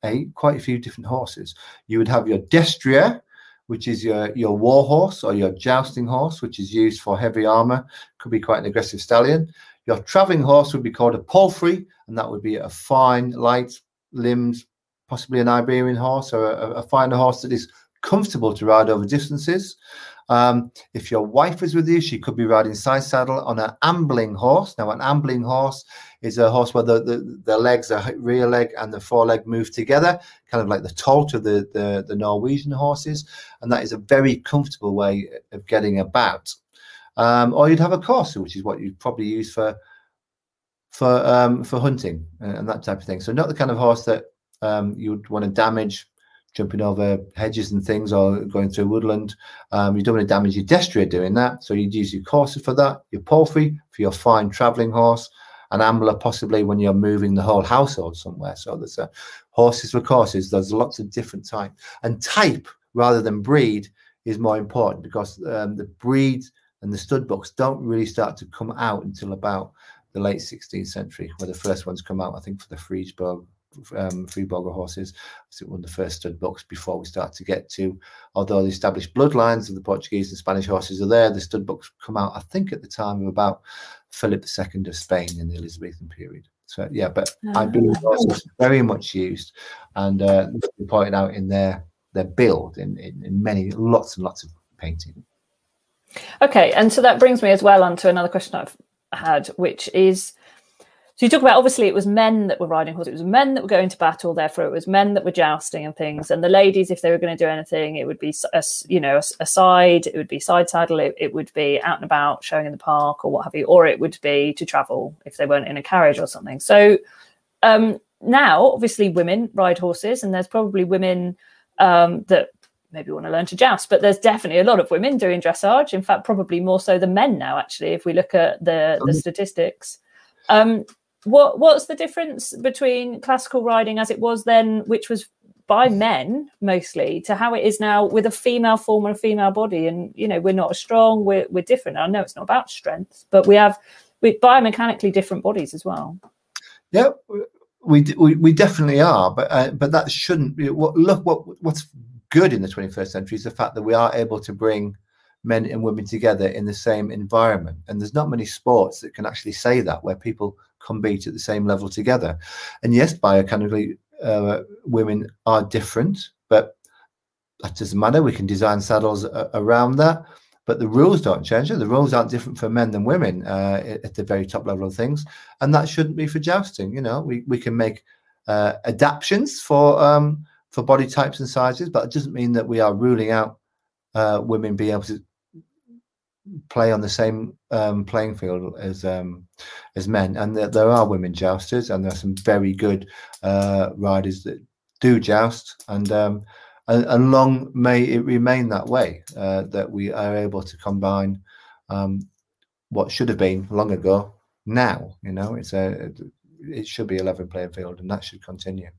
a quite a few different horses. You would have your destrier, which is your your war horse or your jousting horse, which is used for heavy armor. Could be quite an aggressive stallion. Your traveling horse would be called a palfrey, and that would be a fine, light limbs, possibly an Iberian horse or a, a finer horse that is comfortable to ride over distances. Um, if your wife is with you, she could be riding side saddle on an ambling horse. Now, an ambling horse is a horse where the, the, the legs, the rear leg and the foreleg move together, kind of like the tolt of the, the, the Norwegian horses. And that is a very comfortable way of getting about. Um, or you'd have a courser, which is what you'd probably use for for um, for hunting and that type of thing. So not the kind of horse that um, you would want to damage jumping over hedges and things or going through woodland. Um, you don't want to damage your destrier doing that. So you'd use your courser for that, your palfrey for your fine traveling horse, an ambler possibly when you're moving the whole household somewhere. So there's horses for courses. There's lots of different type and type rather than breed is more important because um, the breed and the stud books don't really start to come out until about the late 16th century, where the first ones come out, I think, for the Friesberg um, Fribourg horses. I think one of the first stud books before we start to get to, although the established bloodlines of the Portuguese and Spanish horses are there, the stud books come out, I think, at the time of about Philip II of Spain in the Elizabethan period. So yeah, but I ah. believe horses very much used, and uh, pointed out in their their build in, in, in many lots and lots of painting. Okay, and so that brings me as well on to another question I've had, which is so you talk about obviously it was men that were riding horses, it was men that were going to battle, therefore it was men that were jousting and things. And the ladies, if they were going to do anything, it would be a, you know a, a side, it would be side saddle, it, it would be out and about, showing in the park or what have you, or it would be to travel if they weren't in a carriage or something. So um, now, obviously, women ride horses, and there's probably women um, that maybe want to learn to joust, but there's definitely a lot of women doing dressage. In fact, probably more so than men now. Actually, if we look at the the statistics. Um, what what's the difference between classical riding as it was then, which was by men mostly, to how it is now with a female form and a female body? And you know, we're not as strong. We're we're different. I know it's not about strength, but we have we biomechanically different bodies as well. Yeah, we we, we definitely are. But uh, but that shouldn't be. What look what what's good in the 21st century is the fact that we are able to bring men and women together in the same environment. And there's not many sports that can actually say that, where people compete at the same level together. And yes, biomechanically, uh, women are different, but that doesn't matter. We can design saddles uh, around that, but the rules don't change. The rules aren't different for men than women uh, at the very top level of things, and that shouldn't be for jousting. You know, we we can make uh, adaptations for um, for body types and sizes, but it doesn't mean that we are ruling out uh, women being able to play on the same um, playing field as um, as men, and there, there, are women jousters, and there are some very good uh, riders that do joust, and, um, and, long may it remain that way uh, that we are able to combine um, what should have been long ago. Now, you know, it's a it should be a level playing field, and that should continue.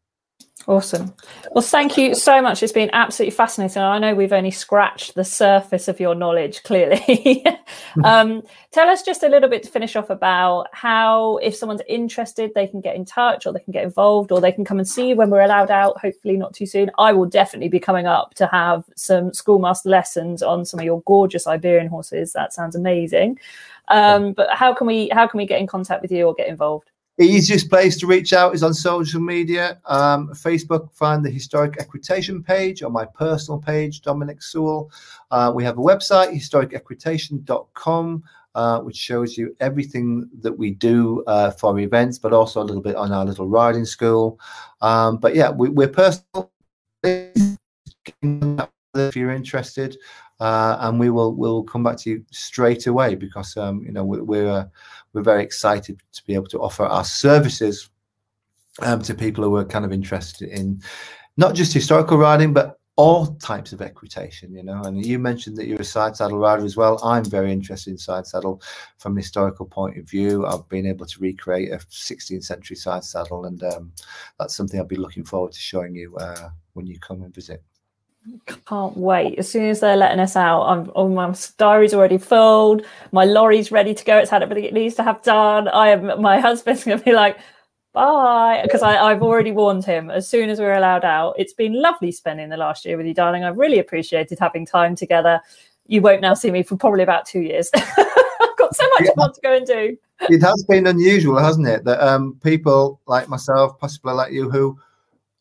Awesome. Well, thank you so much. It's been absolutely fascinating. I know we've only scratched the surface of your knowledge, clearly. um, tell us just a little bit to finish off about how, if someone's interested, they can get in touch or they can get involved or they can come and see you when we're allowed out, hopefully not too soon. I will definitely be coming up to have some schoolmaster lessons on some of your gorgeous Iberian horses. That sounds amazing. Um, but how can we how can we get in contact with you or get involved? The easiest place to reach out is on social media. Um, Facebook, find the Historic Equitation page, or my personal page, Dominic Sewell. Uh, we have a website, historicequitation.com, uh, which shows you everything that we do uh, for events, but also a little bit on our little riding school. Um, but yeah, we, are personal. If you're interested, uh, and we will we will come back to you straight away because um, you know we're we're, uh, we're, very excited to be able to offer our services um, to people who are kind of interested in not just historical riding but all types of equitation, you know. And you mentioned that you're a side saddle rider as well. I'm very interested in side saddle from an historical point of view. I've been able to recreate a 16th century side saddle, and um, that's something I'll be looking forward to showing you uh, when you come and visit. Can't wait. As soon as they're letting us out, I'm oh, my diary's already filled. My lorry's ready to go. It's had everything it needs to have done. I am my husband's gonna be like, bye because I've already warned him as soon as we're allowed out. It's been lovely spending the last year with you, darling. I've really appreciated having time together. You won't now see me for probably about two years. I've got so much yeah. more to go and do. It has been unusual, hasn't it? That um, people like myself, possibly like you, who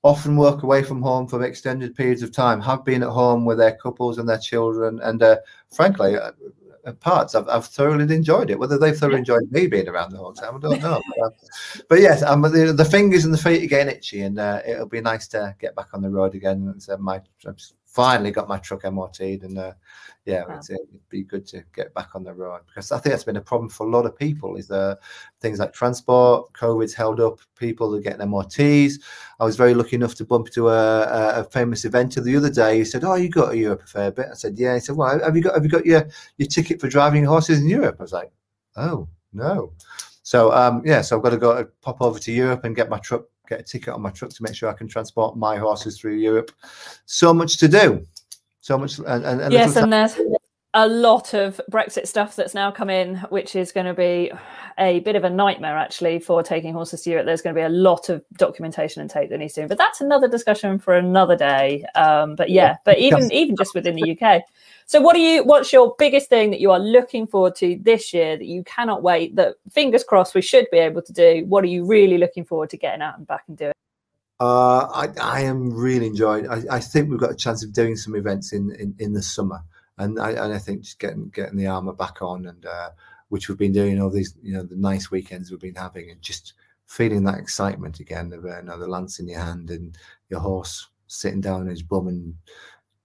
often work away from home for extended periods of time, have been at home with their couples and their children, and uh, frankly, uh, parts. I've, I've thoroughly enjoyed it. Whether they've thoroughly enjoyed me being around the whole time, I don't know. but, uh, but, yes, um, the, the, fingers and the feet are getting itchy, and uh, it'll be nice to get back on the road again. And so my finally got my truck MOT'd and uh, yeah, wow. it'd be good to get back on the road because I think that's been a problem for a lot of people. Is the things like transport, COVID's held up people are getting MOTs. I was very lucky enough to bump into a, a famous eventer the other day. He said, "Oh, you got to Europe a fair bit." I said, "Yeah." He said, "Well, have you got have you got your your ticket for driving horses in Europe?" I was like, "Oh, no." So um, yeah, so I've got to go pop over to Europe and get my truck, get a ticket on my truck to make sure I can transport my horses through Europe. So much to do so much. And, and, yes, and there's a lot of Brexit stuff that's now come in, which is going to be a bit of a nightmare actually for taking horses to Europe. There's going to be a lot of documentation and tape that needs doing, but that's another discussion for another day. Um, but yeah, but even even just within the UK. So, what are you? What's your biggest thing that you are looking forward to this year that you cannot wait? That fingers crossed we should be able to do. What are you really looking forward to getting out and back and doing? Uh, I, I am really enjoying. I, I think we've got a chance of doing some events in in, in the summer, and I and I think just getting getting the armor back on, and uh, which we've been doing all these you know the nice weekends we've been having, and just feeling that excitement again of uh, lance in your hand and your horse sitting down on his bum and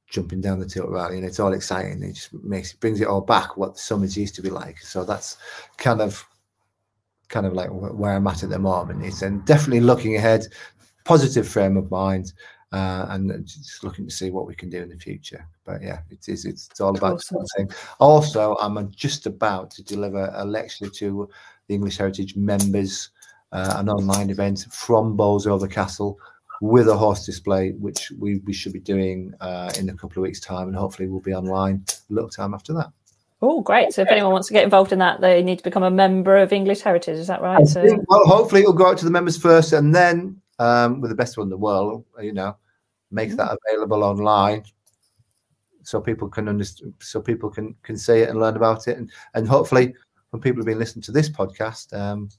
jumping down the tilt rally, and it's all exciting. It just makes brings it all back what the summers used to be like. So that's kind of kind of like where I'm at at the moment. It's and definitely looking ahead positive frame of mind uh, and just looking to see what we can do in the future. But yeah, it is. It's, it's all about something. Also, I'm just about to deliver a lecture to the English Heritage members, uh, an online event from Bolsover Castle with a horse display, which we, we should be doing uh, in a couple of weeks' time, and hopefully we'll be online a little time after that. Oh, great! So if anyone wants to get involved in that, they need to become a member of English Heritage. Is that right? So... Think, well, hopefully it'll go out to the members first, and then um, with the best one in the world, you know, make mm-hmm. that available online so people can understand, so people can can see it and learn about it, and and hopefully when people have been listening to this podcast, um,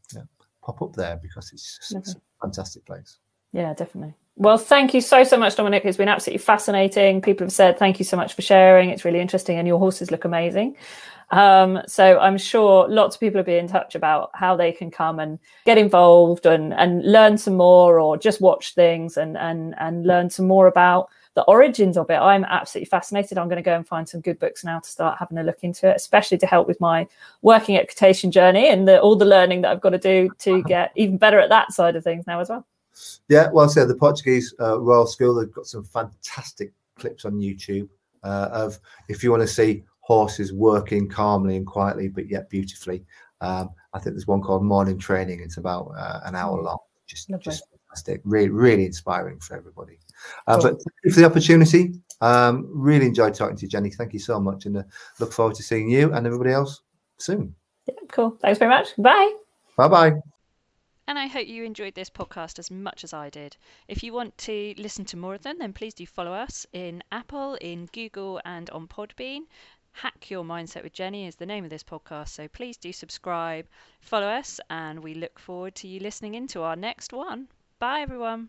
pop up there because it's, it's a fantastic place. Yeah, definitely. Well, thank you so so much, Dominic. It's been absolutely fascinating. People have said thank you so much for sharing. It's really interesting, and your horses look amazing. Um, so I'm sure lots of people will be in touch about how they can come and get involved and, and learn some more or just watch things and, and, and learn some more about the origins of it. I'm absolutely fascinated. I'm going to go and find some good books now to start having a look into it, especially to help with my working equitation journey and the, all the learning that I've got to do to get even better at that side of things now as well. Yeah, well, so the Portuguese uh, Royal School, they've got some fantastic clips on YouTube uh, of if you want to see horses working calmly and quietly, but yet beautifully. Um, I think there's one called Morning Training. It's about uh, an hour mm. long. Just, just fantastic. Really, really inspiring for everybody. Uh, cool. But thank you for the opportunity. Um, really enjoyed talking to you, Jenny. Thank you so much, and uh, look forward to seeing you and everybody else soon. Yeah, cool. Thanks very much. Bye. Bye bye. And I hope you enjoyed this podcast as much as I did. If you want to listen to more of them, then please do follow us in Apple, in Google, and on Podbean. Hack Your Mindset with Jenny is the name of this podcast. So please do subscribe, follow us, and we look forward to you listening into our next one. Bye, everyone.